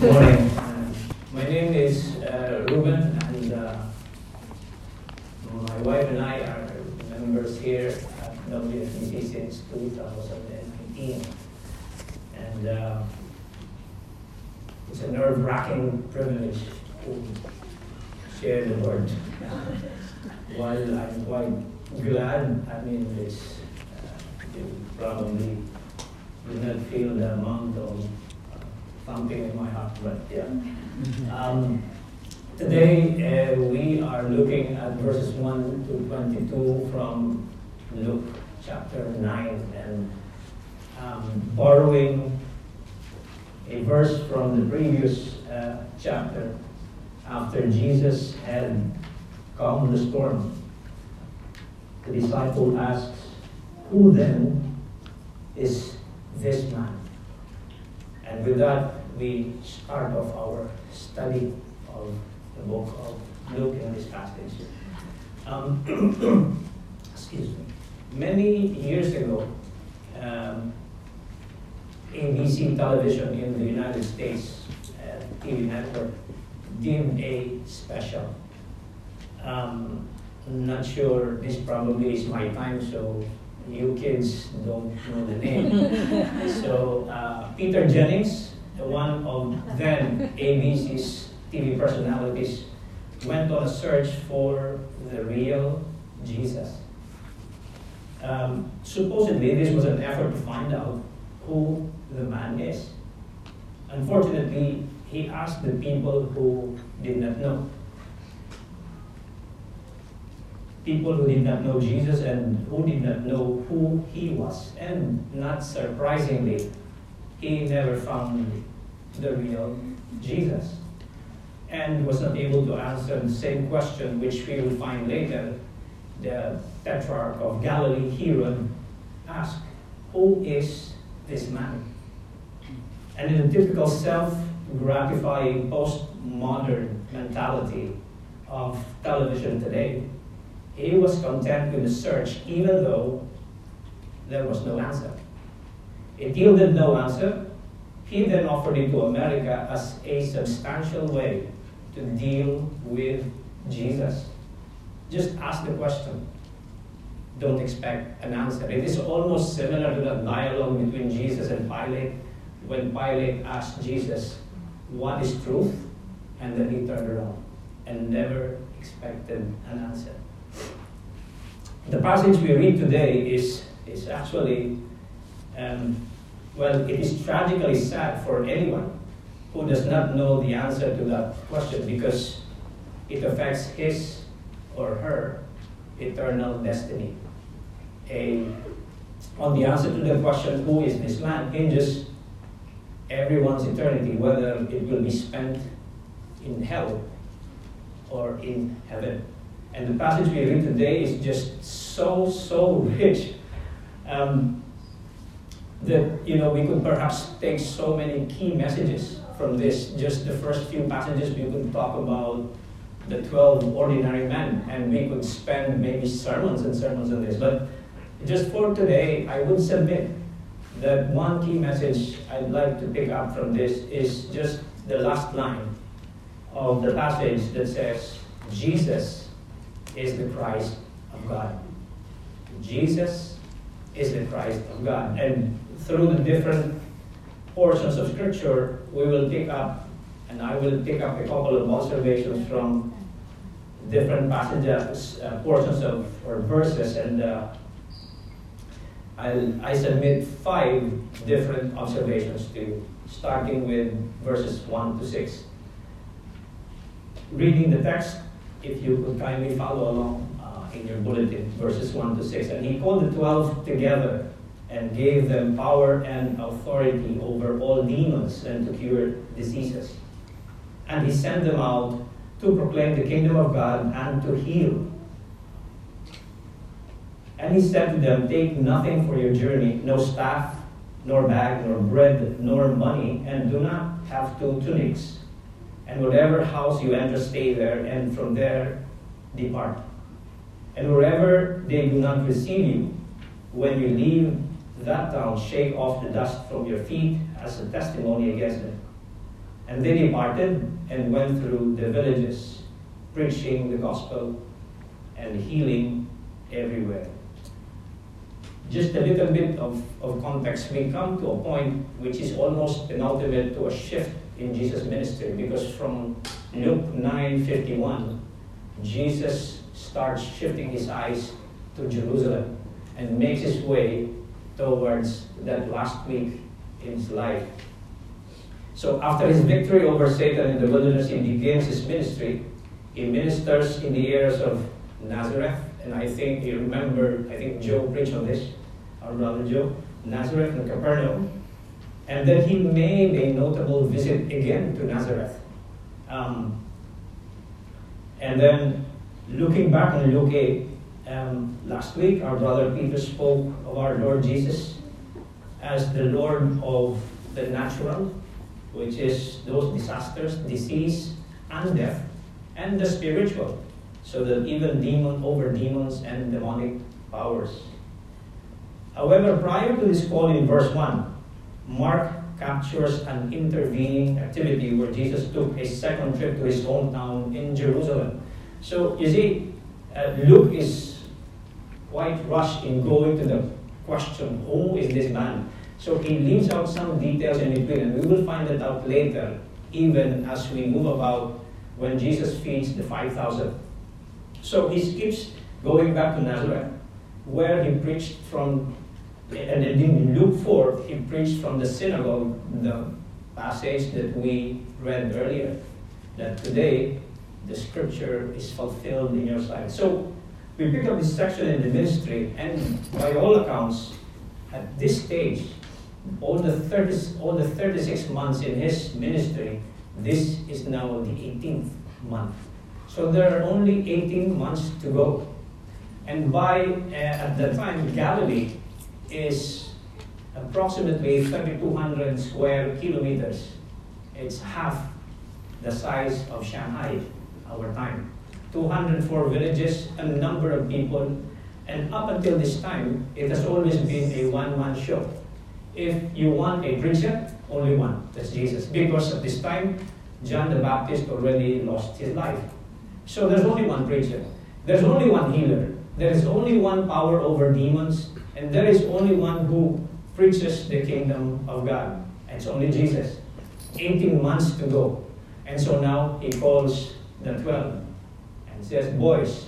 Good morning. Uh, My name is uh, Ruben, and uh, my wife and I are members here at WFBC since 2019. And uh, it's a nerve-wracking privilege to share the word. While I'm quite glad, I mean, this, uh, you probably do not feel the amount of thumping in my heart, but yeah. Um, today uh, we are looking at verses 1 to 22 from Luke chapter 9 and um, borrowing a verse from the previous uh, chapter after Jesus had calmed the storm. The disciple asks, Who then is this man? And with that, we start off our study of the book of Luke in this passage. Um, excuse me. Many years ago, um, ABC television in the United States, uh, TV network, did a special. Um, I'm not sure, this probably is my time, so you kids don't know the name. so uh, Peter Jennings, one of them, ABC's TV personalities, went on a search for the real Jesus. Um, supposedly, this was an effort to find out who the man is. Unfortunately, he asked the people who did not know. People who did not know Jesus and who did not know who he was. And not surprisingly, he never found the real Jesus and was not able to answer the same question, which we will find later. The Tetrarch of Galilee, Herod, asked, Who is this man? And in a typical self gratifying postmodern mentality of television today, he was content with the search, even though there was no answer. It yielded no answer. He then offered it to America as a substantial way to deal with Jesus. Just ask the question. Don't expect an answer. It is almost similar to the dialogue between Jesus and Pilate when Pilate asked Jesus, What is truth? And then he turned around and never expected an answer. The passage we read today is, is actually, um, well, it is tragically sad for anyone who does not know the answer to that question because it affects his or her eternal destiny. A, on the answer to the question, who is this man, hinges everyone's eternity, whether it will be spent in hell or in heaven. And the passage we read today is just so, so rich um, that, you know, we could perhaps take so many key messages from this. Just the first few passages, we could talk about the 12 ordinary men, and we could spend maybe sermons and sermons on this. But just for today, I would submit that one key message I'd like to pick up from this is just the last line of the passage that says, Jesus is the Christ of God. Jesus is the Christ of God. And through the different portions of Scripture, we will pick up, and I will pick up a couple of observations from different passages, uh, portions of or verses, and uh, I'll, I submit five different observations to you, starting with verses 1 to 6. Reading the text, if you could kindly follow along uh, in your bulletin, verses 1 to 6. And he called the twelve together and gave them power and authority over all demons and to cure diseases. And he sent them out to proclaim the kingdom of God and to heal. And he said to them, Take nothing for your journey, no staff, nor bag, nor bread, nor money, and do not have two tunics. And whatever house you enter, stay there, and from there depart. And wherever they do not receive you, when you leave that town, shake off the dust from your feet as a testimony against them. And they departed and went through the villages, preaching the gospel and healing everywhere. Just a little bit of, of context. We come to a point which is almost penultimate to a shift in Jesus' ministry because from Luke 9:51, Jesus starts shifting his eyes to Jerusalem and makes his way towards that last week in his life. So after his victory over Satan in the wilderness, he begins his ministry. He ministers in the areas of Nazareth, and I think you remember, I think Joe preached on this, our brother Joe, Nazareth and Capernaum. And then he made a notable visit again to Nazareth. Um, and then looking back on Luke 8, um, last week our brother Peter spoke of our Lord Jesus as the Lord of the natural, which is those disasters, disease, and death, and the spiritual, so that even demon over demons and demonic powers. However, prior to this call in verse 1, Mark captures an intervening activity where Jesus took a second trip to his hometown in Jerusalem. So, you see, uh, Luke is quite rushed in going to the question who is this man? So, he leaves out some details in between, and we will find that out later, even as we move about when Jesus feeds the 5,000. So, he skips going back to Nazareth, where he preached from and in Luke 4, he preached from the synagogue the passage that we read earlier, that today the scripture is fulfilled in your sight. So we pick up this section in the ministry, and by all accounts, at this stage, all the 30, all the 36 months in his ministry, this is now the 18th month. So there are only 18 months to go. And by uh, at that time, Galilee is approximately 3,200 square kilometers. It's half the size of Shanghai, our time. 204 villages, a number of people, and up until this time, it has always been a one-man show. If you want a preacher, only one, that's Jesus. Because at this time, John the Baptist already lost his life. So there's only one preacher. There's only one healer. There is only one power over demons and there is only one who preaches the kingdom of God. And it's only Jesus. 18 months to go. And so now he calls the 12 and says, Boys,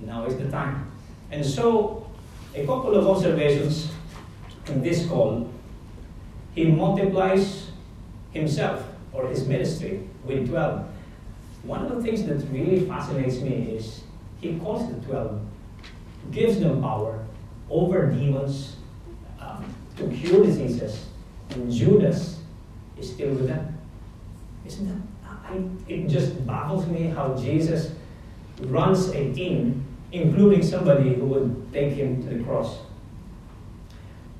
now is the time. And so, a couple of observations in this call. He multiplies himself or his ministry with 12. One of the things that really fascinates me is he calls the 12, gives them power, over demons um, to cure diseases. And Judas is still with them. Isn't that? I, it just baffles me how Jesus runs a team, including somebody who would take him to the cross.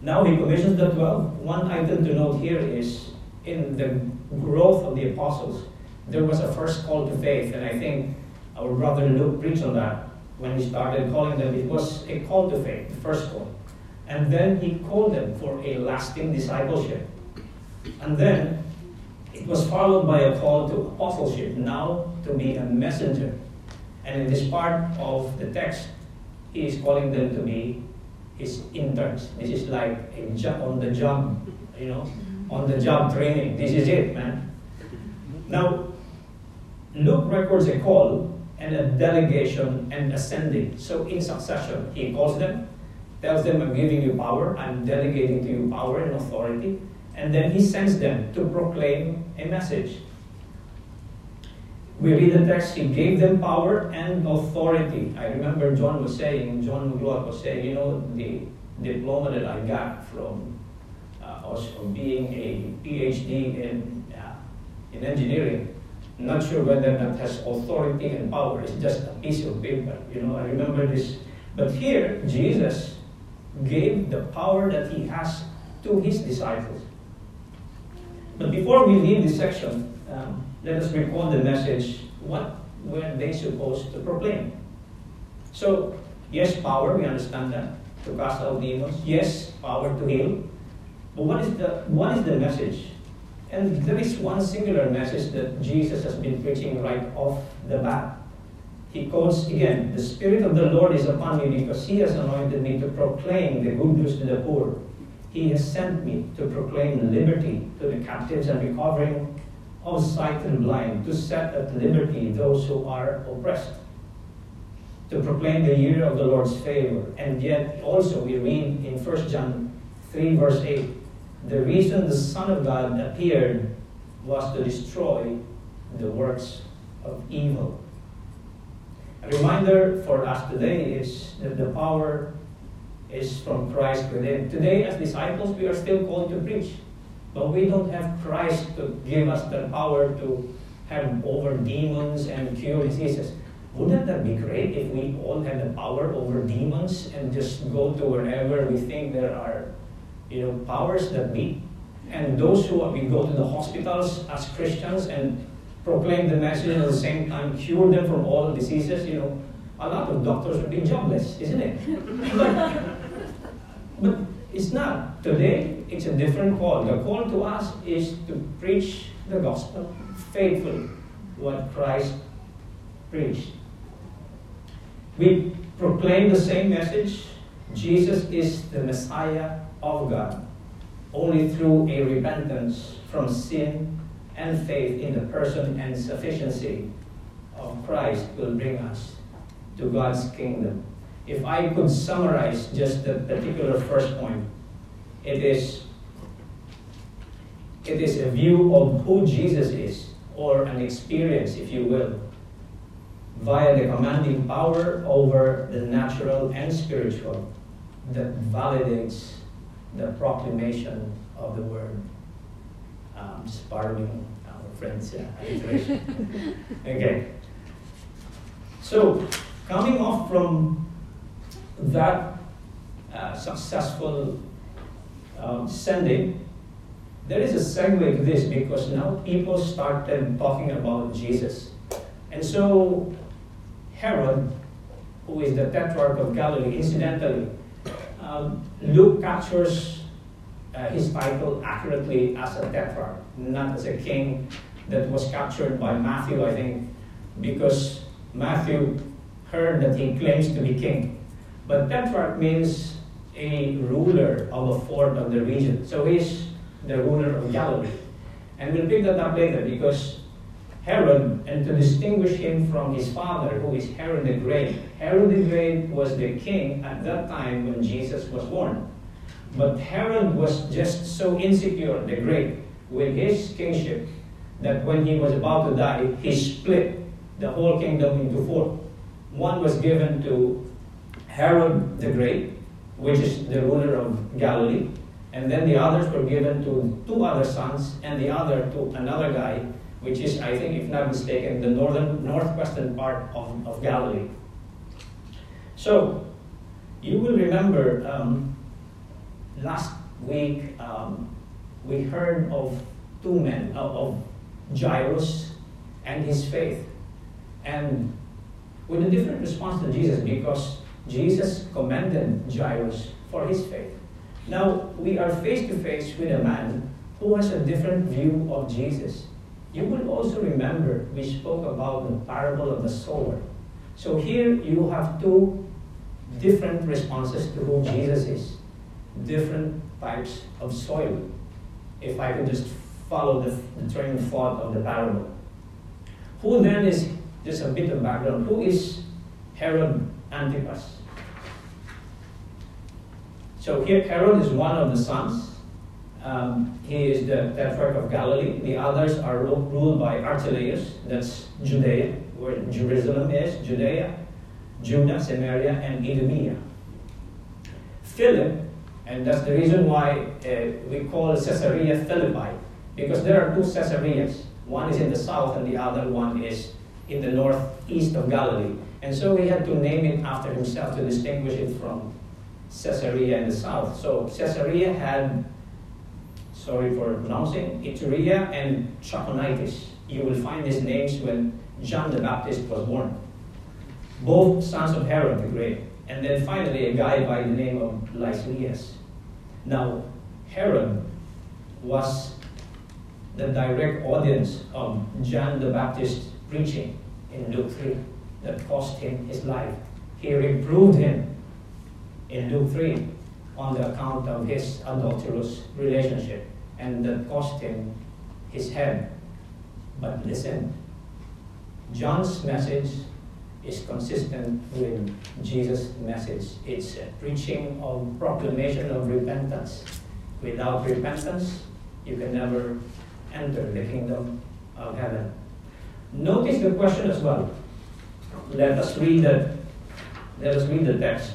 Now he commissions the 12. One item to note here is in the growth of the apostles, there was a first call to faith, and I think our brother Luke preached on that when he started calling them, it was a call to faith, the first call. And then he called them for a lasting discipleship. And then it was followed by a call to apostleship, now to be a messenger. And in this part of the text, he is calling them to be his interns. This is like a on the job, you know, on the job training. This is it, man. Now, Luke records a call and a delegation and ascending. So in succession, he calls them, tells them, I'm giving you power, I'm delegating to you power and authority, and then he sends them to proclaim a message. We read the text, he gave them power and authority. I remember John was saying, John McLeod was saying, you know, the diploma that I got from uh, being a PhD in, uh, in engineering not sure whether that has authority and power. It's just a piece of paper. You know, I remember this. But here, Jesus gave the power that he has to his disciples. But before we leave this section, um, let us recall the message. What were they supposed to proclaim? So, yes, power, we understand that, to cast out demons. Yes, power to heal. But what is the, what is the message? And there is one singular message that Jesus has been preaching right off the bat. He quotes again, The Spirit of the Lord is upon me because He has anointed me to proclaim the good news to the poor. He has sent me to proclaim liberty to the captives and recovering of sight the blind, to set at liberty those who are oppressed, to proclaim the year of the Lord's favor. And yet, also, we read in 1 John 3, verse 8, the reason the Son of God appeared was to destroy the works of evil. A reminder for us today is that the power is from Christ within. Today, as disciples, we are still called to preach, but we don't have Christ to give us the power to have over demons and cure diseases. Wouldn't that be great if we all had the power over demons and just go to wherever we think there are, you know, powers that be? And those who we go to the hospitals as Christians and proclaim the message at the same time cure them from all diseases, you know, a lot of doctors would be jobless, isn't it? but, it's not. Today, it's a different call. The call to us is to preach the gospel faithfully, what Christ preached. We proclaim the same message. Jesus is the Messiah of God. Only through a repentance from sin and faith in the person and sufficiency of Christ will bring us to God's kingdom. If I could summarize just the particular first point, it is it is a view of who Jesus is, or an experience, if you will, via the commanding power over the natural and spiritual that validates the proclamation of the word. Um, pardon our friends, yeah, okay. So, coming off from that uh, successful um, sending, there is a segue to this because now people started talking about Jesus. And so Herod, who is the tetrarch of Galilee, incidentally, um, Luke captures uh, his title accurately as a tetrarch, not as a king that was captured by Matthew, I think, because Matthew heard that he claims to be king. But tetrarch means a ruler of a fourth of the region. So he's the ruler of Galilee. And we'll pick that up later because Herod, and to distinguish him from his father, who is Herod the Great, Herod the Great was the king at that time when Jesus was born. But Herod was just so insecure, the Great, with his kingship, that when he was about to die, he split the whole kingdom into four. One was given to Herod the Great, which is the ruler of Galilee, and then the others were given to two other sons, and the other to another guy which is, I think, if not mistaken, the northern northwestern part of, of Galilee. So, you will remember um, last week um, we heard of two men, uh, of Jairus and his faith. And with a different response to Jesus because Jesus commended Jairus for his faith. Now, we are face to face with a man who has a different view of Jesus. You will also remember we spoke about the parable of the sower. So here you have two different responses to who Jesus is, different types of soil. If I could just follow the, the train of thought of the parable. Who then is, just a bit of background, who is Herod Antipas? So here Herod is one of the sons um, he is the tetrarch of Galilee. The others are ruled by Archelaus, that's Judea, where Jerusalem is, Judea, Judah, Samaria, and Idumea. Philip, and that's the reason why uh, we call Caesarea Philippi, because there are two Caesareas. One is in the south, and the other one is in the northeast of Galilee. And so he had to name it after himself to distinguish it from Caesarea in the south. So Caesarea had sorry for pronouncing, Iturea and Trachonitis. You will find these names when John the Baptist was born. Both sons of Herod the Great. And then finally, a guy by the name of Lysias. Now, Herod was the direct audience of John the Baptist preaching in Luke 3 that cost him his life. He reproved him in Luke 3 on the account of his adulterous relationship and that cost him his head. But listen, John's message is consistent with Jesus' message. It's a preaching of proclamation of repentance. Without repentance, you can never enter the kingdom of heaven. Notice the question as well. Let us read the, let us read the text.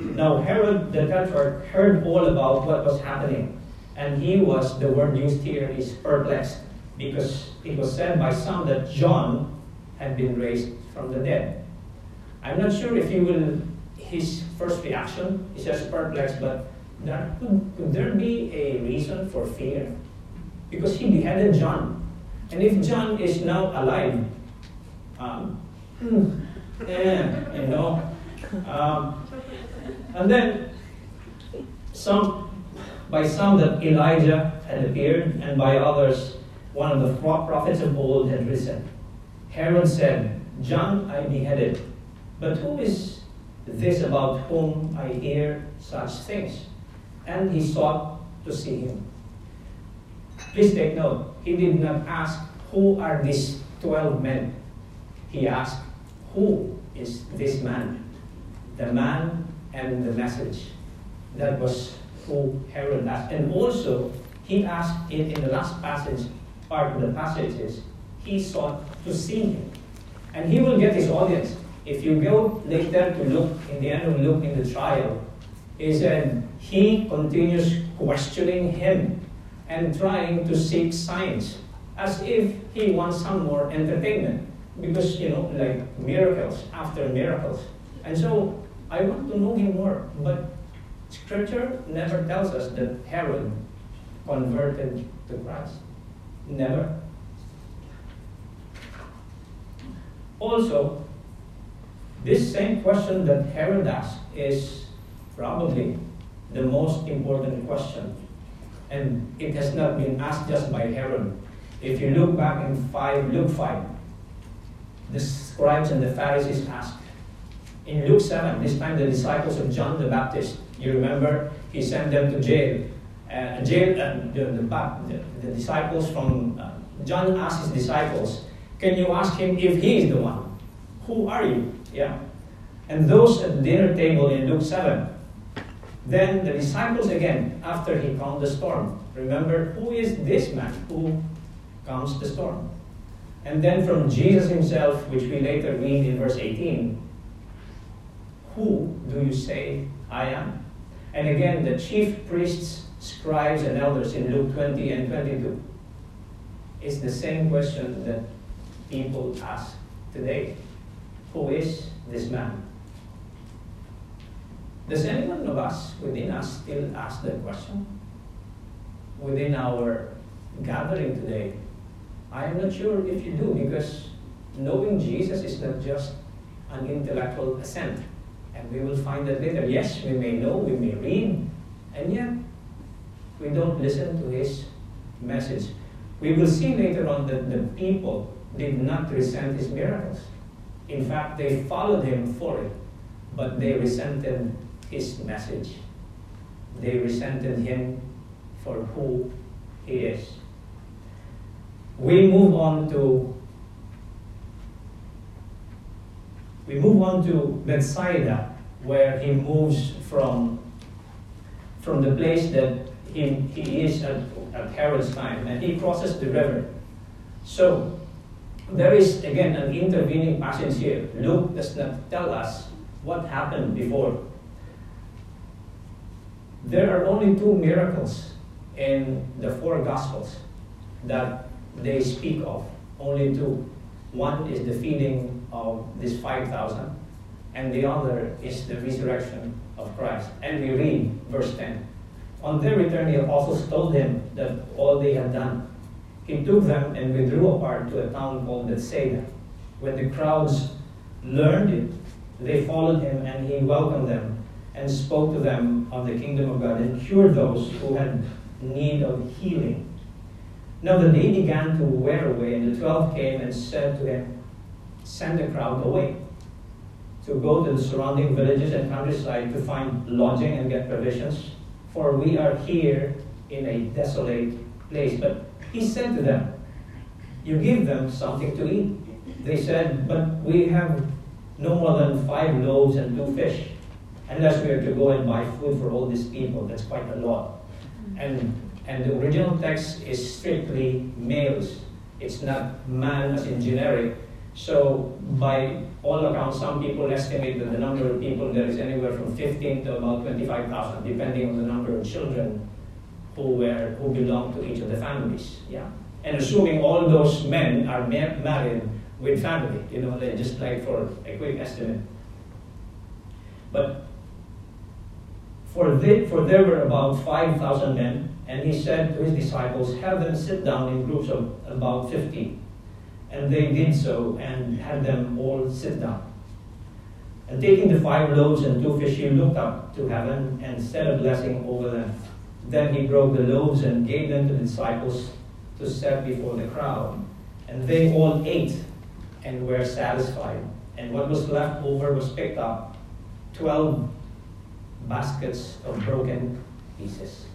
Now Herod the Tetrarch heard all about what was happening, and he was, the word used here is perplexed, because it was said by some that John had been raised from the dead. I'm not sure if he will, his first reaction is just perplexed, but there, could, could there be a reason for fear? Because he beheaded John. And if John is now alive, um, eh, you know, um, and then some, by some that Elijah had appeared, and by others, one of the prophets of old had risen. Herod said, John I beheaded, but who is this about whom I hear such things? And he sought to see him. Please take note, he did not ask, Who are these 12 men? He asked, Who is this man? The man and the message. That was who Herod asked. And also, he asked in, in the last passage, part of the passages, he sought to see him. And he will get his audience. If you go later to look in the end of Luke in the trial, is said he continues questioning him and trying to seek signs as if he wants some more entertainment because you know like miracles after miracles. And so i want to know him more but scripture never tells us that herod converted to christ. Never. Also this same question that herod asked is probably the most important question. And it has not been asked just by herod. If you look back in 5, Luke 5, the scribes and the Pharisees asked. In Luke 7, this time the disciples of John the Baptist, you remember, he sent them to jail. Uh, jail uh, the, the, the, disciples from, uh, John asked his disciples, Can you ask him if he is the one? Who are you? Yeah. And those at the dinner table in Luke 7, then the disciples again, after he calmed the storm, remember, who is this man who comes the storm. And then from Jesus himself, which we later read in verse 18, who do you say I am? And again, the chief priests, scribes, and elders in Luke 20 and 22. It's the same question that people ask today. Who is this man? Does anyone of us within us still ask that question? Within our gathering today, I am not sure if you do because knowing Jesus is not just an intellectual assent. And we will find that later. Yes, we may know, we may read, and yet we don't listen to his message. We will see later on that the people did not resent his miracles. In fact, they followed him for it, but they resented his message. They resented him for who he is we move on to we move on to Bethsaida, where he moves from from the place that he, he is at, at Herod's time, and he crosses the river. So there is again an intervening passage here. Luke does not tell us what happened before. There are only two miracles in the four Gospels that they speak of, only two. One is the feeding of this 5,000, and the other is the resurrection of Christ. And we read verse 10. On their return, the apostles told him that all they had done. He took them and withdrew apart to a town called Bethsaida. When the crowds learned it, they followed him and he welcomed them and spoke to them of the kingdom of God and cured those who had need of healing. Now the day began to wear away, and the twelve came and said to him, Send the crowd away to go to the surrounding villages and countryside to find lodging and get provisions, for we are here in a desolate place. But he said to them, You give them something to eat. They said, But we have no more than five loaves and two fish. Unless we are to go and buy food for all these people, that's quite a lot. And, and the original text is strictly males. It's not man as in generic. So by all accounts, some people estimate that the number of people there is anywhere from 15 to about 25,000, depending on the number of children who were who belong to each of the families. Yeah, and assuming all those men are ma- married with family, you know, they just like for a quick estimate. But for, the, for there were about 5,000 men, and he said to his disciples, Have them sit down in groups of about 50. And they did so and had them all sit down. And taking the five loaves and two fish, he looked up to heaven and said a blessing over them. Then he broke the loaves and gave them to the disciples to set before the crowd. And they all ate and were satisfied. And what was left over was picked up 12 baskets of broken pieces.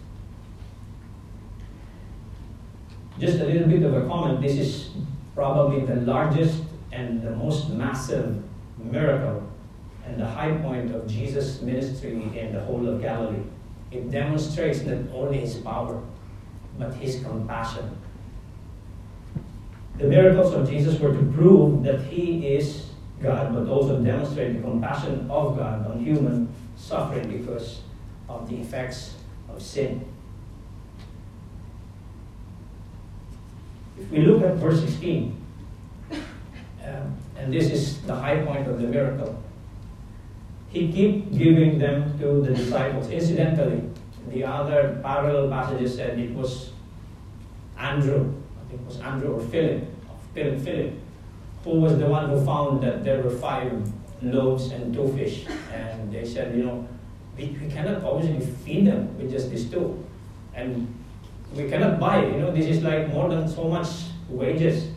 Just a little bit of a comment. This is probably the largest and the most massive miracle and the high point of Jesus' ministry in the whole of Galilee. It demonstrates not only his power, but his compassion. The miracles of Jesus were to prove that he is God, but also demonstrate the compassion of God on human suffering because of the effects of sin. We look at verse 16, um, and this is the high point of the miracle, he keep giving them to the disciples. Incidentally, the other parallel passages said it was Andrew, I think it was Andrew or Philip, Philip, Philip, who was the one who found that there were five loaves and two fish. And they said, you know, we, we cannot obviously feed them with just these two. And we cannot buy. You know, this is like more than so much wages.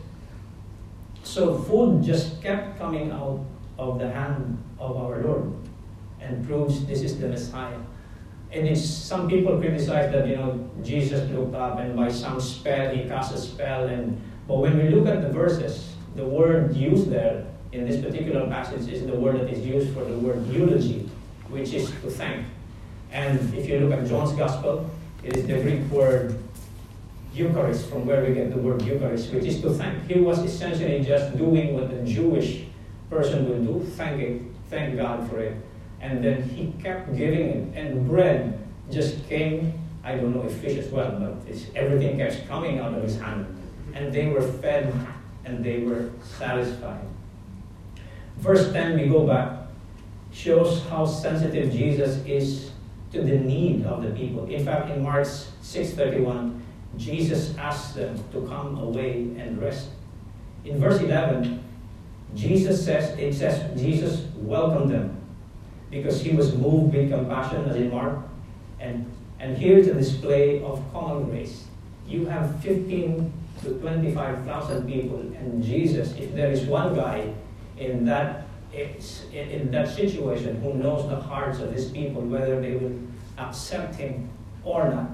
So food just kept coming out of the hand of our Lord and proves this is the Messiah. And it's, some people criticize that, you know, Jesus looked up and by some spell, he cast a spell. And, but when we look at the verses, the word used there in this particular passage is the word that is used for the word eulogy, which is to thank. And if you look at John's Gospel, it is the Greek word Eucharist, from where we get the word Eucharist, which is to thank. He was essentially just doing what a Jewish person would do, thanking, thank God for it. And then he kept giving it, and bread just came. I don't know if fish as well, but everything kept coming out of his hand, and they were fed and they were satisfied. Verse 10, we go back, shows how sensitive Jesus is to the need of the people. In fact, in Mark 6:31, Jesus asked them to come away and rest. In verse 11, Jesus says, it says Jesus welcomed them because he was moved with compassion, as in Mark. And, and here's a display of common grace. You have 15 to 25,000 people, and Jesus, if there is one guy in that, in that situation who knows the hearts of his people, whether they will accept him or not,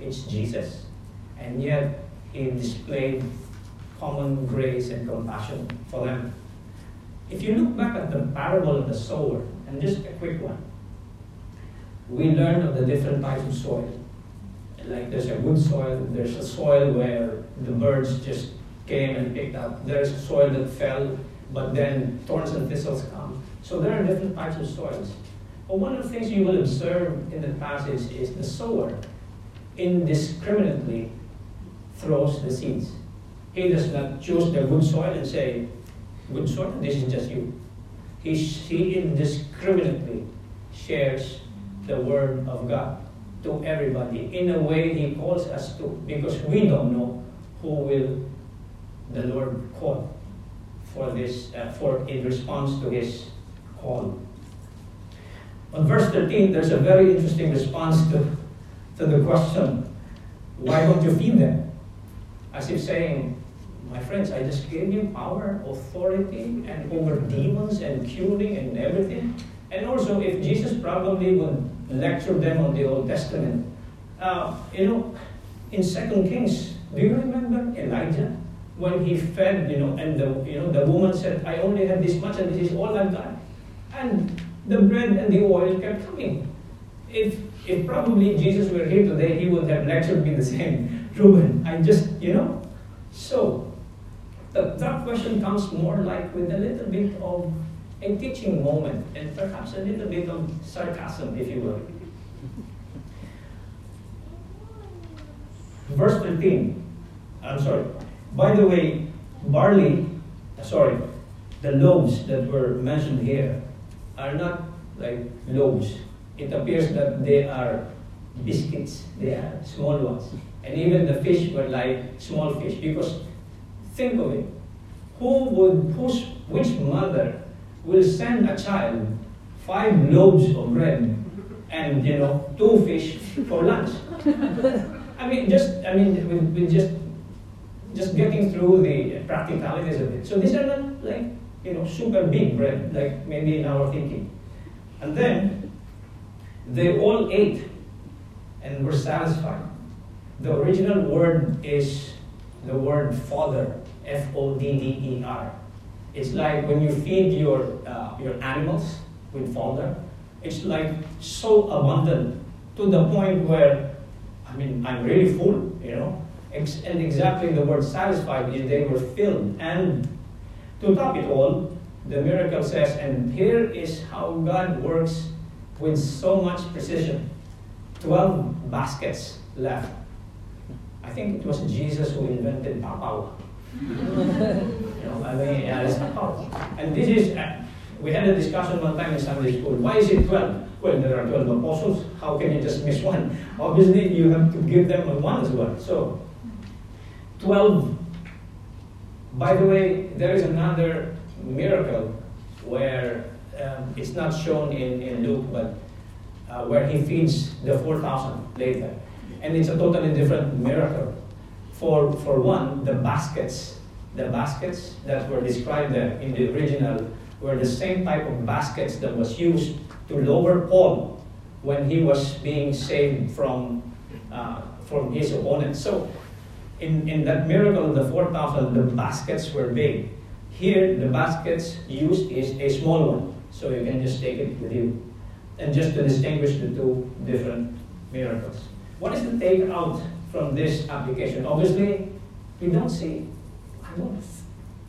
it's Jesus. And yet, he displayed common grace and compassion for them. If you look back at the parable of the sower, and just a quick one, we learned of the different types of soil. Like there's a good soil, there's a soil where the birds just came and picked up. There's a soil that fell, but then thorns and thistles come. So there are different types of soils. But one of the things you will observe in the passage is the sower indiscriminately throws the seeds. He does not choose the good soil and say, good soil, this is just you. He, he indiscriminately shares the word of God to everybody. In a way, he calls us to, because we don't know who will the Lord call for this, uh, for in response to his call. On verse 13, there's a very interesting response to, to the question, why don't you feed them? as if saying, My friends, I just gave you power, authority, and over demons and curing and everything. And also, if Jesus probably would lecture them on the Old Testament, uh, you know, in Second Kings, do you remember Elijah when he fed, you know, and the you know the woman said, "I only have this much, and this is all I've got," and the bread and the oil kept coming. If if probably Jesus were here today, he would have lectured me the same. Reuben, I just you know, so the third question comes more like with a little bit of a teaching moment and perhaps a little bit of sarcasm, if you will. Verse 15. I'm sorry. By the way, barley, sorry, the loaves that were mentioned here are not like loaves. It appears that they are biscuits. They are small ones. And even the fish were like small fish because think of it. Who would, push which mother will send a child five loaves of bread and, you know, two fish for lunch? I mean, just I mean, with, with just just getting through the practicalities of it. So these are not like you know super big bread like maybe in our thinking. And then they all ate and were satisfied. The original word is the word fodder, F O D D E R. It's like when you feed your uh, your animals with fodder. It's like so abundant to the point where I mean, I'm really full, you know. And exactly the word satisfied is they were filled. And to top it all, the miracle says, and here is how God works with so much precision 12 baskets left. I think it was Jesus who invented papaw. you know, I mean, yeah, it's papaw. And this is, uh, we had a discussion one time in Sunday school. Why is it 12? Well, there are 12 apostles. How can you just miss one? Obviously, you have to give them one as well. So, 12. By the way, there is another miracle where um, it's not shown in, in Luke, but uh, where he feeds the 4,000 later. And it's a totally different miracle. For, for one, the baskets, the baskets that were described there in the original were the same type of baskets that was used to lower Paul when he was being saved from, uh, from his opponents. So, in, in that miracle of the 4,000, the baskets were big. Here, the baskets used is a small one, so you can just take it with you. And just to distinguish the two different miracles. What is the take out from this application? Obviously, we don't see, I don't,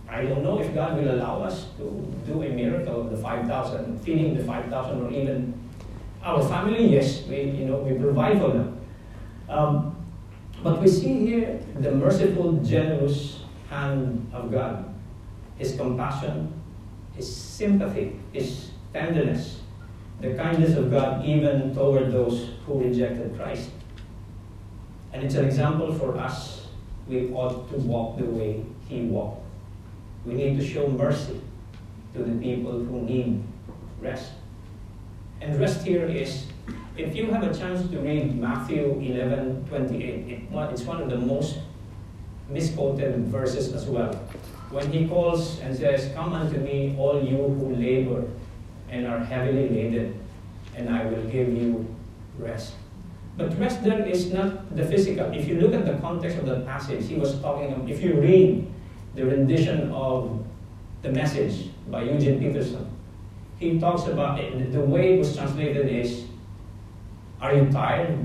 I don't know if God will allow us to do a miracle of the 5,000, feeding the 5,000, or even our family, yes, we, you know, we provide for them. Um, but we see here the merciful, generous hand of God, His compassion, His sympathy, His tenderness, the kindness of God even toward those who rejected Christ. And it's an example for us. We ought to walk the way He walked. We need to show mercy to the people who need rest. And rest here is, if you have a chance to read Matthew 11 28, it, it's one of the most misquoted verses as well. When he calls and says, Come unto me, all you who labor and are heavily laden, and I will give you rest. But rest there is not the physical. If you look at the context of the passage, he was talking, if you read the rendition of the message by Eugene Peterson, he talks about it, the way it was translated is Are you tired?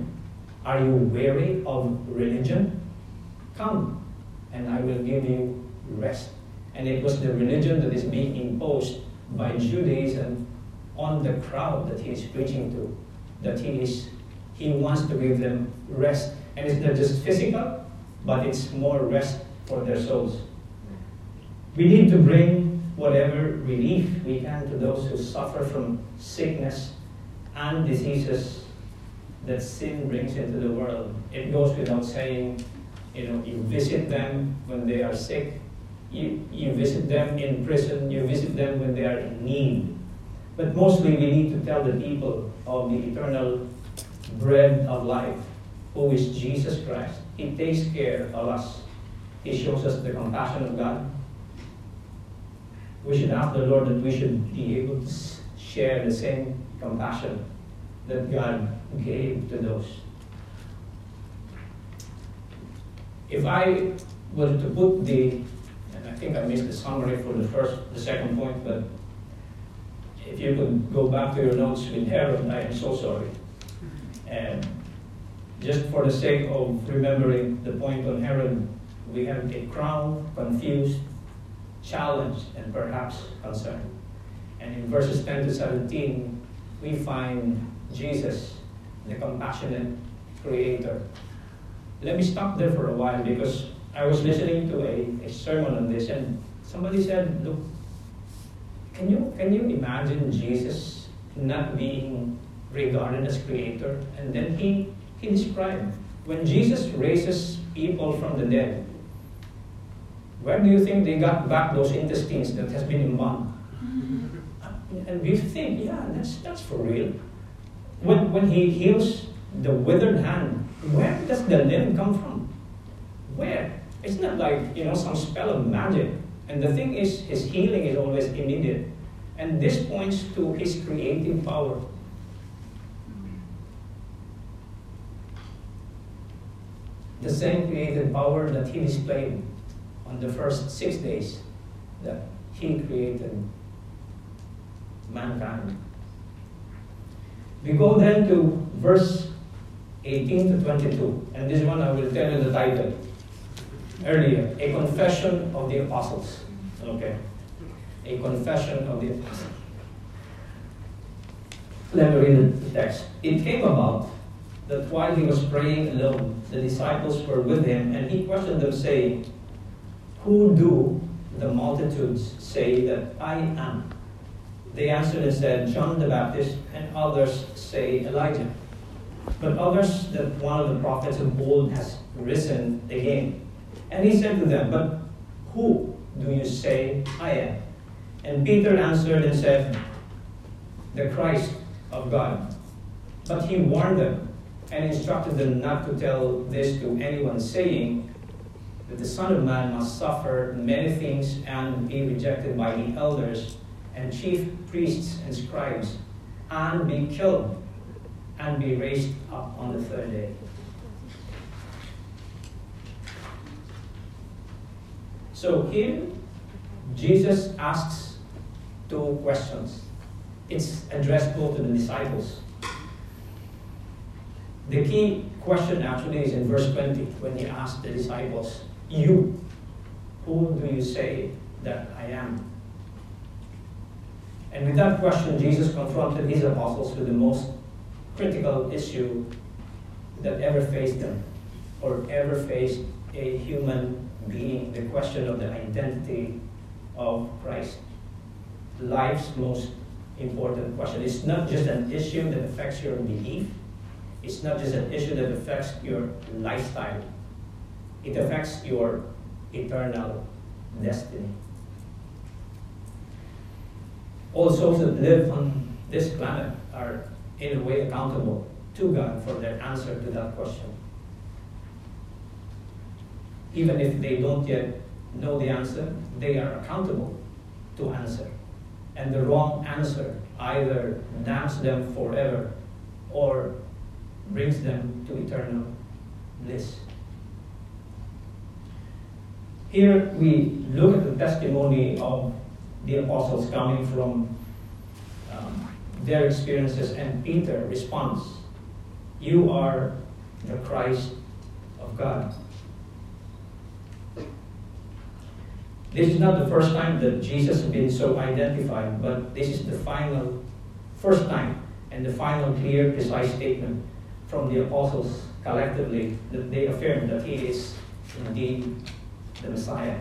Are you weary of religion? Come, and I will give you rest. And it was the religion that is being imposed by Judaism on the crowd that he is preaching to, that he is he wants to give them rest. And it's not just physical, but it's more rest for their souls. We need to bring whatever relief we can to those who suffer from sickness and diseases that sin brings into the world. It goes without saying, you know, you visit them when they are sick, you, you visit them in prison, you visit them when they are in need. But mostly we need to tell the people of the eternal bread of life, who is Jesus Christ. He takes care of us He shows us the compassion of God. We should ask the Lord that we should be able to share the same compassion that God gave to those. If I were to put the, and I think I missed the summary for the first, the second point, but if you could go back to your notes with Herod, I am so sorry. And just for the sake of remembering the point on Herod, we have a crown, confused, challenged, and perhaps concerned. And in verses 10 to 17, we find Jesus, the compassionate creator. Let me stop there for a while because I was listening to a, a sermon on this, and somebody said, Look, can you, can you imagine Jesus not being regarded as creator? And then he, he described when Jesus raises people from the dead, where do you think they got back those intestines that has been embalmed? And we think, yeah, that's, that's for real. When, when he heals the withered hand, where does the limb come from? Where? It's not like, you know, some spell of magic. And the thing is, his healing is always immediate. And this points to his creative power. The same creative power that he displayed on the first six days that he created mankind. We go then to verse 18 to 22, and this one I will tell you the title earlier A Confession of the Apostles. Okay. A Confession of the Apostles. Let me read the text. It came about that while he was praying alone, the disciples were with him, and he questioned them, saying, Who do the multitudes say that I am? They answered and said, John the Baptist, and others say Elijah. But others that one of the prophets of old has risen again. And he said to them, But who do you say I am? And Peter answered and said, The Christ of God. But he warned them and instructed them not to tell this to anyone, saying that the Son of Man must suffer many things and be rejected by the elders and chief priests and scribes, and be killed, and be raised up on the third day. So here, Jesus asks two questions. It's addressed both to the disciples. The key question actually is in verse 20 when he asked the disciples, You, who do you say that I am? And with that question, Jesus confronted his apostles with the most critical issue that ever faced them or ever faced a human being the question of the identity of Christ. Life's most important question. It's not just an issue that affects your belief, it's not just an issue that affects your lifestyle, it affects your eternal destiny. All souls that live on this planet are, in a way, accountable to God for their answer to that question. Even if they don't yet know the answer, they are accountable to answer. And the wrong answer either damns them forever or brings them to eternal bliss. Here we look at the testimony of the apostles coming from um, their experiences, and Peter responds, You are the Christ of God. This is not the first time that Jesus has been so identified, but this is the final, first time, and the final clear, precise statement from the apostles collectively that they affirm that he is indeed the Messiah.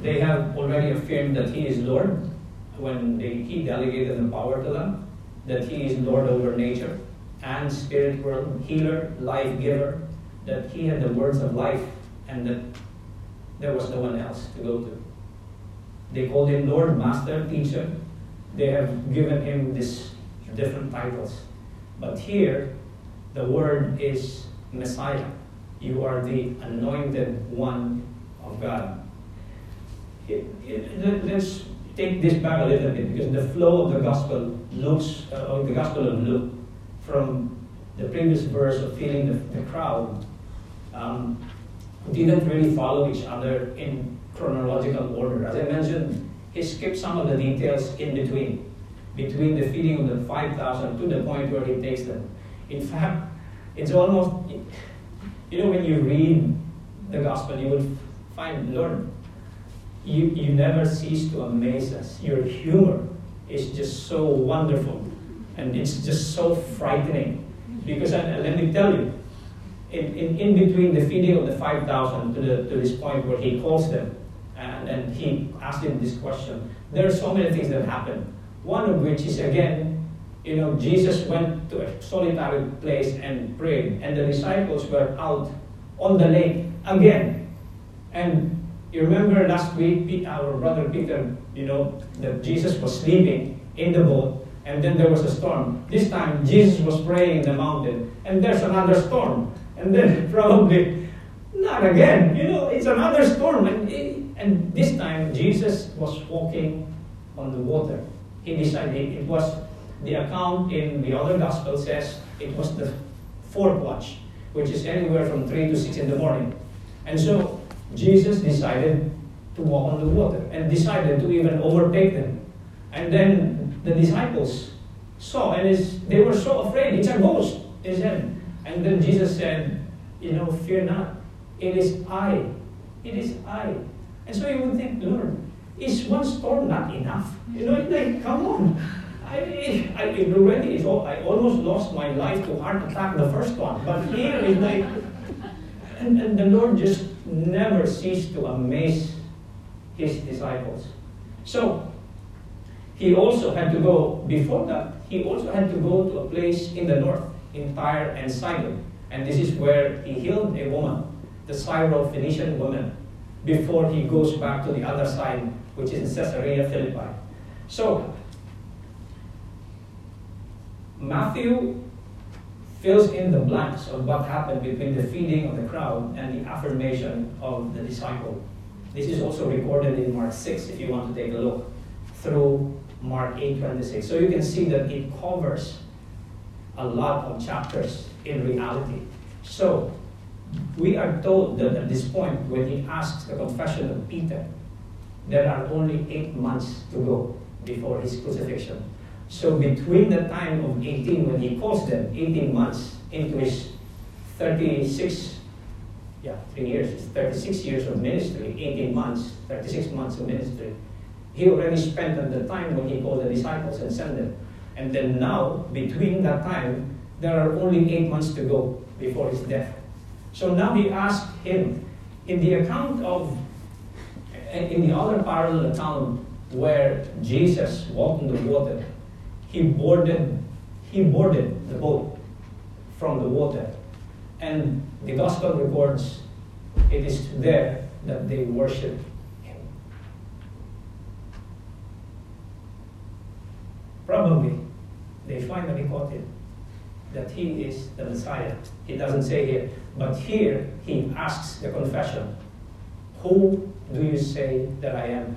They have already affirmed that He is Lord when they, He delegated the power to them, that He is Lord over nature and spirit world, healer, life giver, that He had the words of life, and that there was no one else to go to. They called Him Lord, Master, Teacher. They have given Him these different titles. But here, the word is Messiah, You are the anointed one of God. Let's take this back a little bit because the flow of the gospel looks uh, of the gospel of Luke from the previous verse of feeling the, the crowd um, didn't really follow each other in chronological order. As I mentioned, he skipped some of the details in between, between the feeding of the 5,000 to the point where he takes them. In fact, it's almost, you know, when you read the gospel, you will find, Lord, you, you never cease to amaze us. Your humor is just so wonderful and it's just so frightening. Because and uh, let me tell you, in, in, in between the feeding of the 5,000 to, the, to this point where he calls them and, and he asks them this question, there are so many things that happen. One of which is again, you know, Jesus went to a solitary place and prayed, and the disciples were out on the lake again. And you remember last week, our brother Peter, you know, that Jesus was sleeping in the boat, and then there was a storm. This time, Jesus was praying in the mountain, and there's another storm. And then probably, not again. You know, it's another storm. And, and this time, Jesus was walking on the water. He decided it was the account in the other gospel says it was the fourth watch, which is anywhere from 3 to 6 in the morning. And so Jesus decided to walk on the water and decided to even overtake them. And then the disciples saw and they were so afraid. It's a ghost, they said. And then Jesus said, You know, fear not. It is I. It is I. And so you would think, Lord, is one storm not enough? You know, like, come on. I, I it already is all, I almost lost my life to heart attack the first one. But here is like, and, and the Lord just never ceased to amaze his disciples. So, he also had to go, before that, he also had to go to a place in the north, in Tyre and Sidon. And this is where he healed a woman, the Syro-Phoenician woman, before he goes back to the other side, which is in Caesarea Philippi. So, Matthew fills in the blanks of what happened between the feeding of the crowd and the affirmation of the disciple. This is also recorded in Mark 6 if you want to take a look through Mark 8:26. So you can see that it covers a lot of chapters in reality. So we are told that at this point, when he asks the confession of Peter, there are only eight months to go before his crucifixion. So between the time of 18, when he calls them, 18 months into his 36, yeah, three years, 36 years of ministry, 18 months, 36 months of ministry, he already spent at the time when he called the disciples and sent them. And then now, between that time, there are only eight months to go before his death. So now he asked him, in the account of, eh, in the other parallel account where Jesus walked on the water, he boarded, he boarded the boat from the water. And the gospel records it is there that they worship him. Probably they finally caught him that he is the Messiah. He doesn't say here, but here he asks the confession Who do you say that I am?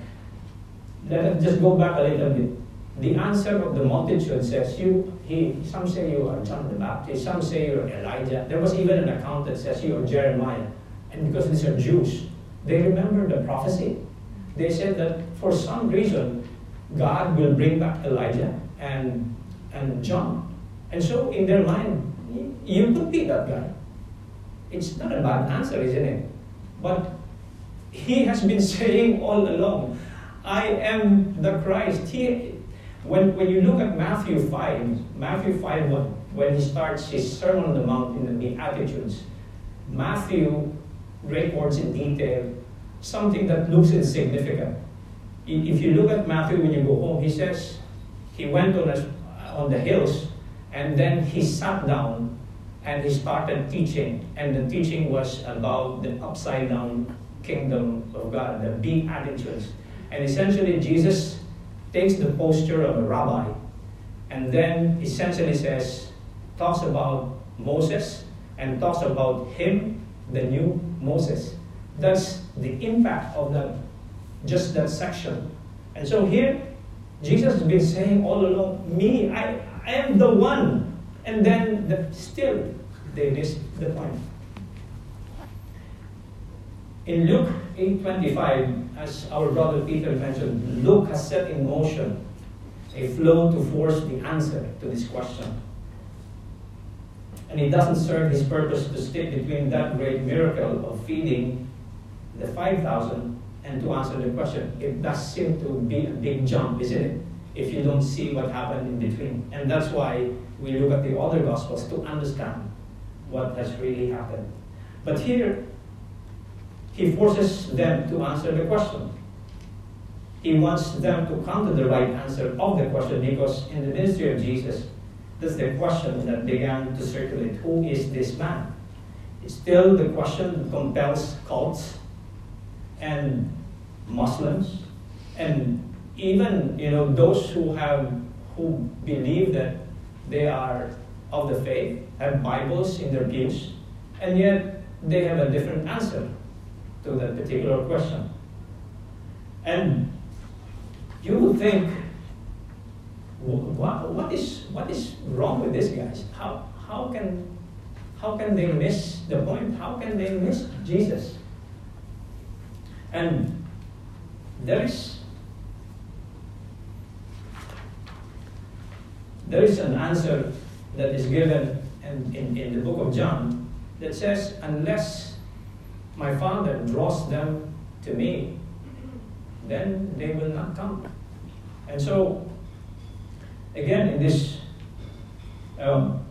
Let us just go back a little bit the answer of the multitude says, you, he, some say you are John the Baptist, some say you're Elijah. There was even an account that says you are Jeremiah. And because these are Jews, they remember the prophecy. They said that for some reason, God will bring back Elijah and, and John. And so in their mind, you could be that guy. It's not a bad answer, isn't it? But he has been saying all along, I am the Christ. He, when, when you look at Matthew 5, Matthew 5 1, when he starts his Sermon on the Mount in the Beatitudes, Matthew records in detail something that looks insignificant. If you look at Matthew when you go home, he says he went on, a, on the hills and then he sat down and he started teaching. And the teaching was about the upside down kingdom of God, the Beatitudes. And essentially, Jesus takes the posture of a rabbi and then essentially says, talks about Moses and talks about him the new Moses. That's the impact of the, just that section. And so here, Jesus has been saying all along, me, I, I am the one. And then the, still, they the point. In Luke 8.25, as our brother Peter mentioned, Luke has set in motion a flow to force the answer to this question. And it doesn't serve his purpose to stick between that great miracle of feeding the 5,000 and to answer the question. It does seem to be a big jump, isn't it? If you don't see what happened in between. And that's why we look at the other Gospels to understand what has really happened. But here, he forces them to answer the question. He wants them to come to the right answer of the question because in the ministry of Jesus, that's the question that began to circulate. Who is this man? It's still the question that compels cults and Muslims and even you know those who have who believe that they are of the faith have Bibles in their pews, and yet they have a different answer to that particular question. And you would think, what, what, is, what is wrong with these guys? How, how, can, how can they miss the point? How can they miss Jesus? And there is there is an answer that is given in, in, in the book of John that says, Unless my Father draws them to me, then they will not come. And so, again, in this, um,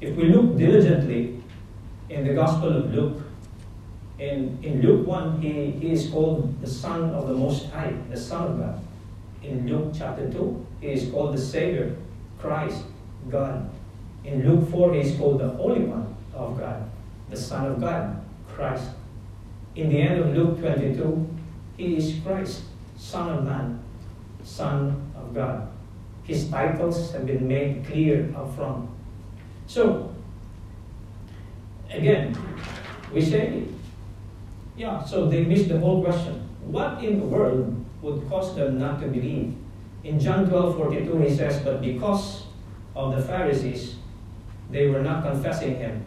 if we look diligently in the Gospel of Luke, in, in Luke 1, he, he is called the Son of the Most High, the Son of God. In Luke chapter 2, he is called the Savior, Christ, God. In Luke 4, he is called the Holy One of God, the Son of God, Christ. In the end of Luke 22, he is Christ, Son of Man, Son of God. His titles have been made clear up front. So, again, we say, yeah, so they missed the whole question. What in the world would cause them not to believe? In John 12 42, he says, But because of the Pharisees, they were not confessing him,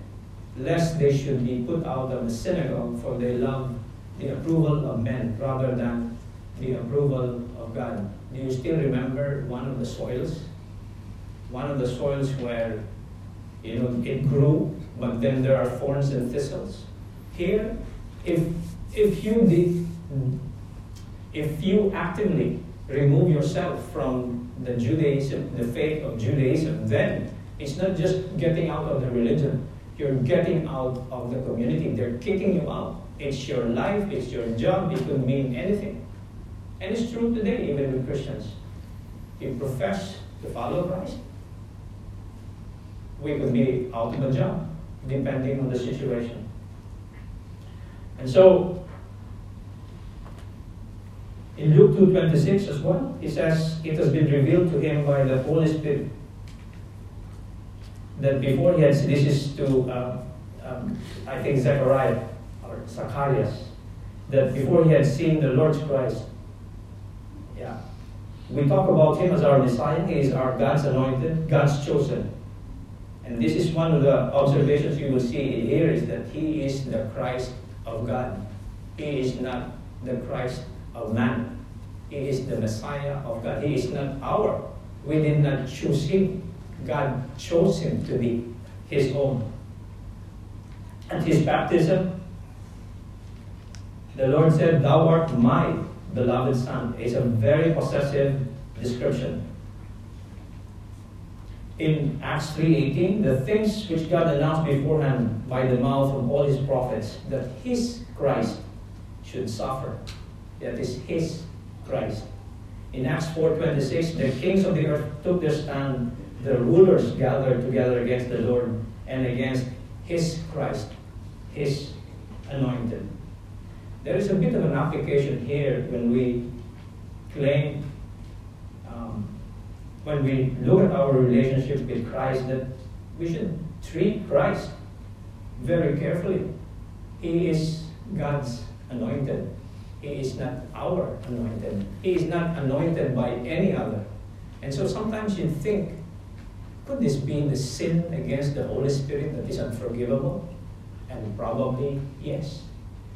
lest they should be put out of the synagogue, for they love the approval of men rather than the approval of God. Do you still remember one of the soils? One of the soils where you know it grew, but then there are thorns and thistles. Here, if if you if you actively remove yourself from the Judaism, the faith of Judaism, then it's not just getting out of the religion. You're getting out of the community. They're kicking you out. It's your life, it's your job, it could mean anything. And it's true today, even with Christians. You profess to follow Christ, we could be out of a job, depending on the situation. And so, in Luke 2.26 as well, he says, It has been revealed to him by the Holy Spirit that before he had, this is to, uh, um, I think, Zechariah or Zacharias, that before he had seen the Lord's Christ, yeah, we talk about him as our Messiah, he is our God's anointed, God's chosen. And this is one of the observations you will see here is that he is the Christ of God. He is not the Christ of man. He is the Messiah of God. He is not our. We did not choose him. God chose him to be his own. At his baptism, the Lord said, Thou art my beloved Son. It's a very possessive description. In Acts 3.18, the things which God announced beforehand by the mouth of all his prophets, that his Christ should suffer that is his Christ. In Acts 4.26, the kings of the earth took their stand, the rulers gathered together against the Lord and against his Christ, his anointed. There is a bit of an application here when we claim, um, when we look at our relationship with Christ, that we should treat Christ very carefully. He is God's anointed. He is not our anointed. He is not anointed by any other. And so sometimes you think, could this be the sin against the Holy Spirit that is unforgivable? And probably yes,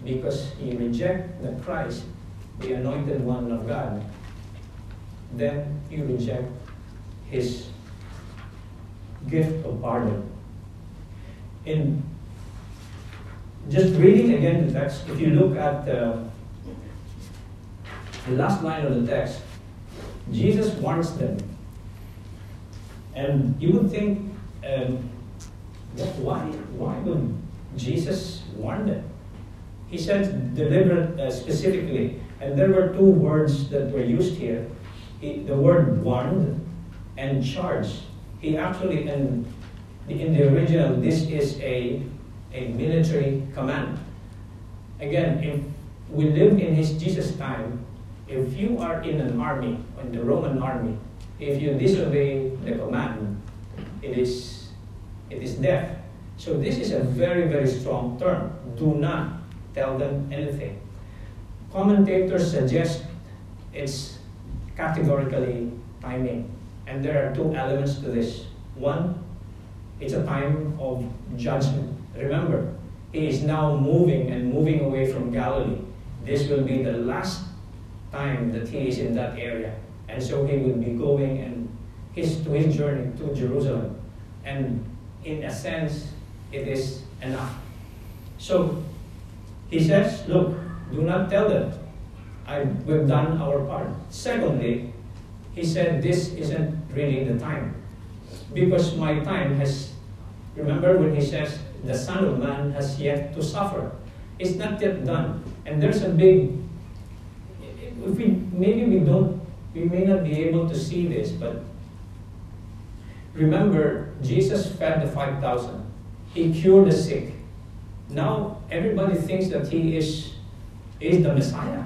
because you reject the Christ, the anointed one of God, then you reject his gift of pardon. In just reading again the text, if you look at uh, the last line of the text, Jesus warns them. And you would think, um, why, why would Jesus warn them? He said deliberate uh, specifically, and there were two words that were used here. He, the word warned and charged. He actually, in in the original, this is a, a military command. Again, if we live in his Jesus time, if you are in an army, in the Roman army, if you disobey the command, it is, it is death. So this is a very, very strong term. Do not tell them anything. Commentators suggest it's categorically timing. And there are two elements to this. One, it's a time of judgment. Remember, he is now moving and moving away from Galilee. This will be the last time that he is in that area. And so he will be going and his to his journey to Jerusalem. And in a sense, it is enough. So he says, look, do not tell them. I, we've done our part. Secondly, he said, this isn't really the time. Because my time has, remember when he says, the Son of Man has yet to suffer. It's not yet done. And there's a big if we maybe we don't we may not be able to see this, but remember Jesus fed the five thousand. He cured the sick. Now everybody thinks that he is is the Messiah.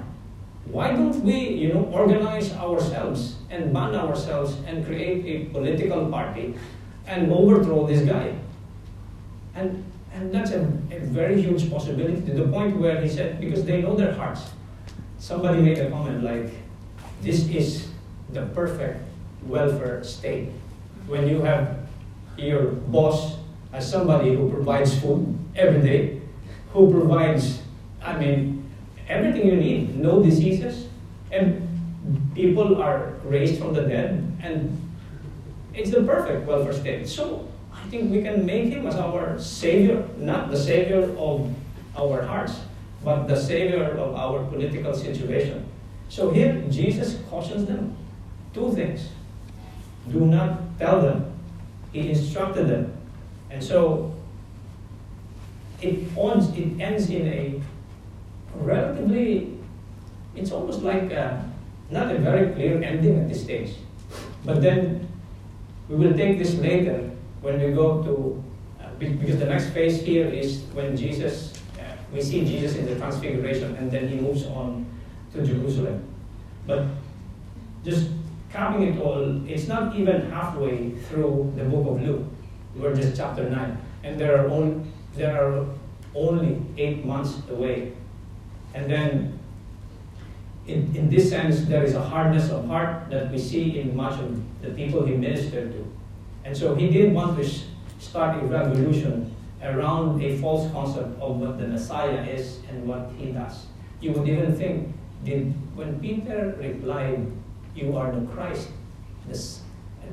Why don't we, you know, organize ourselves and band ourselves and create a political party and overthrow this guy? And and that's a, a very huge possibility to the point where he said, because they know their hearts somebody made a comment like, this is the perfect welfare state. When you have your boss as somebody who provides food every day, who provides, I mean, everything you need, no diseases, and people are raised from the dead, and it's the perfect welfare state. So I think we can make him as our savior, not the savior of our hearts, but the savior of our political situation. So here, Jesus cautions them two things. Do not tell them. He instructed them. And so it ends, it ends in a relatively, it's almost like a, not a very clear ending at this stage. But then we will take this later when we go to, uh, because the next phase here is when Jesus we see Jesus in the Transfiguration, and then he moves on to Jerusalem. But just capping it all, it's not even halfway through the book of Luke. We're just chapter 9. And there are, only, there are only eight months away. And then, in, in this sense, there is a hardness of heart that we see in much of the people he ministered to. And so he didn't want to start a revolution around a false concept of what the Messiah is and what he does. You would even think, did when Peter replied, You are the Christ, this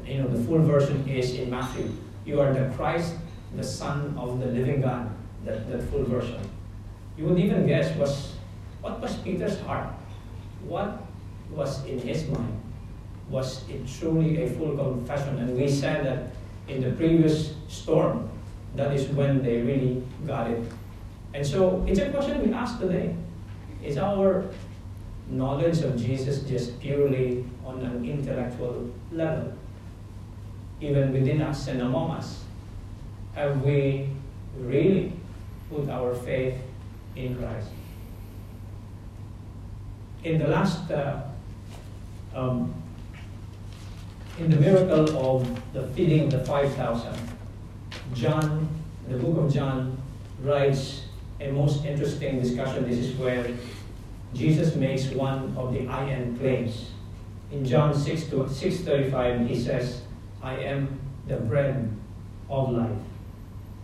you know the full version is in Matthew, you are the Christ, the Son of the living God, that, that full version. You would even guess was what was Peter's heart? What was in his mind? Was it truly a full confession? And we said that in the previous storm, that is when they really got it. And so it's a question we ask today. Is our knowledge of Jesus just purely on an intellectual level? Even within us and among us? Have we really put our faith in Christ? In the last, uh, um, in the miracle of the feeding of the 5,000, John, the book of John, writes a most interesting discussion. This is where Jesus makes one of the I am claims. In John 6 to 6:35, he says, I am the bread of life.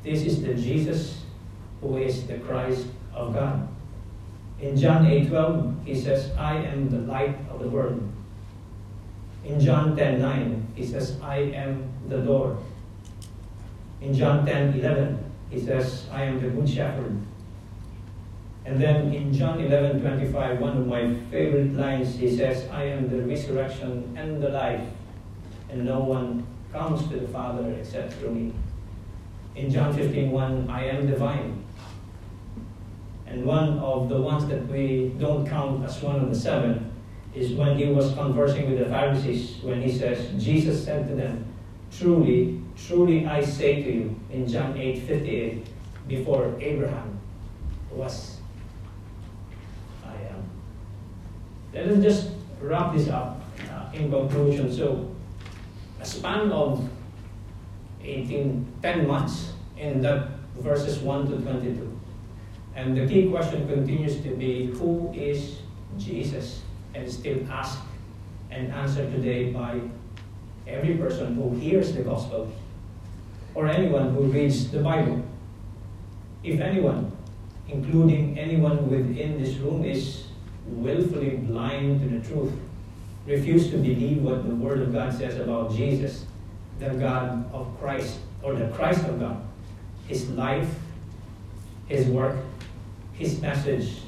This is the Jesus who is the Christ of God. In John 8:12, he says, I am the light of the world. In John 10:9, he says, I am the door. In John 10:11, he says, I am the good shepherd. And then in John 11:25, one of my favorite lines, he says, I am the resurrection and the life, and no one comes to the Father except through me. In John 15:1, I am the vine. And one of the ones that we don't count as one of the seven is when he was conversing with the Pharisees, when he says, Jesus said to them, Truly, truly I say to you, in John 8 58, before Abraham was, I am. Let us just wrap this up uh, in conclusion. So, a span of 18, 10 months in the verses 1 to 22. And the key question continues to be who is Jesus? And still asked and answered today by every person who hears the gospel or anyone who reads the Bible. If anyone, including anyone within this room, is willfully blind to the truth, refuse to believe what the Word of God says about Jesus, the God of Christ, or the Christ of God, His life, His work, His message,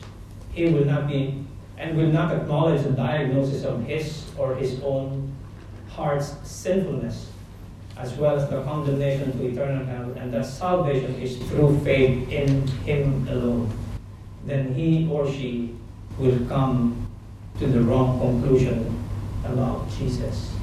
he will not be and will not acknowledge the diagnosis of his or his own heart's sinfulness, as well as the condemnation to eternal hell, and that salvation is through faith in him alone, then he or she will come to the wrong conclusion about Jesus.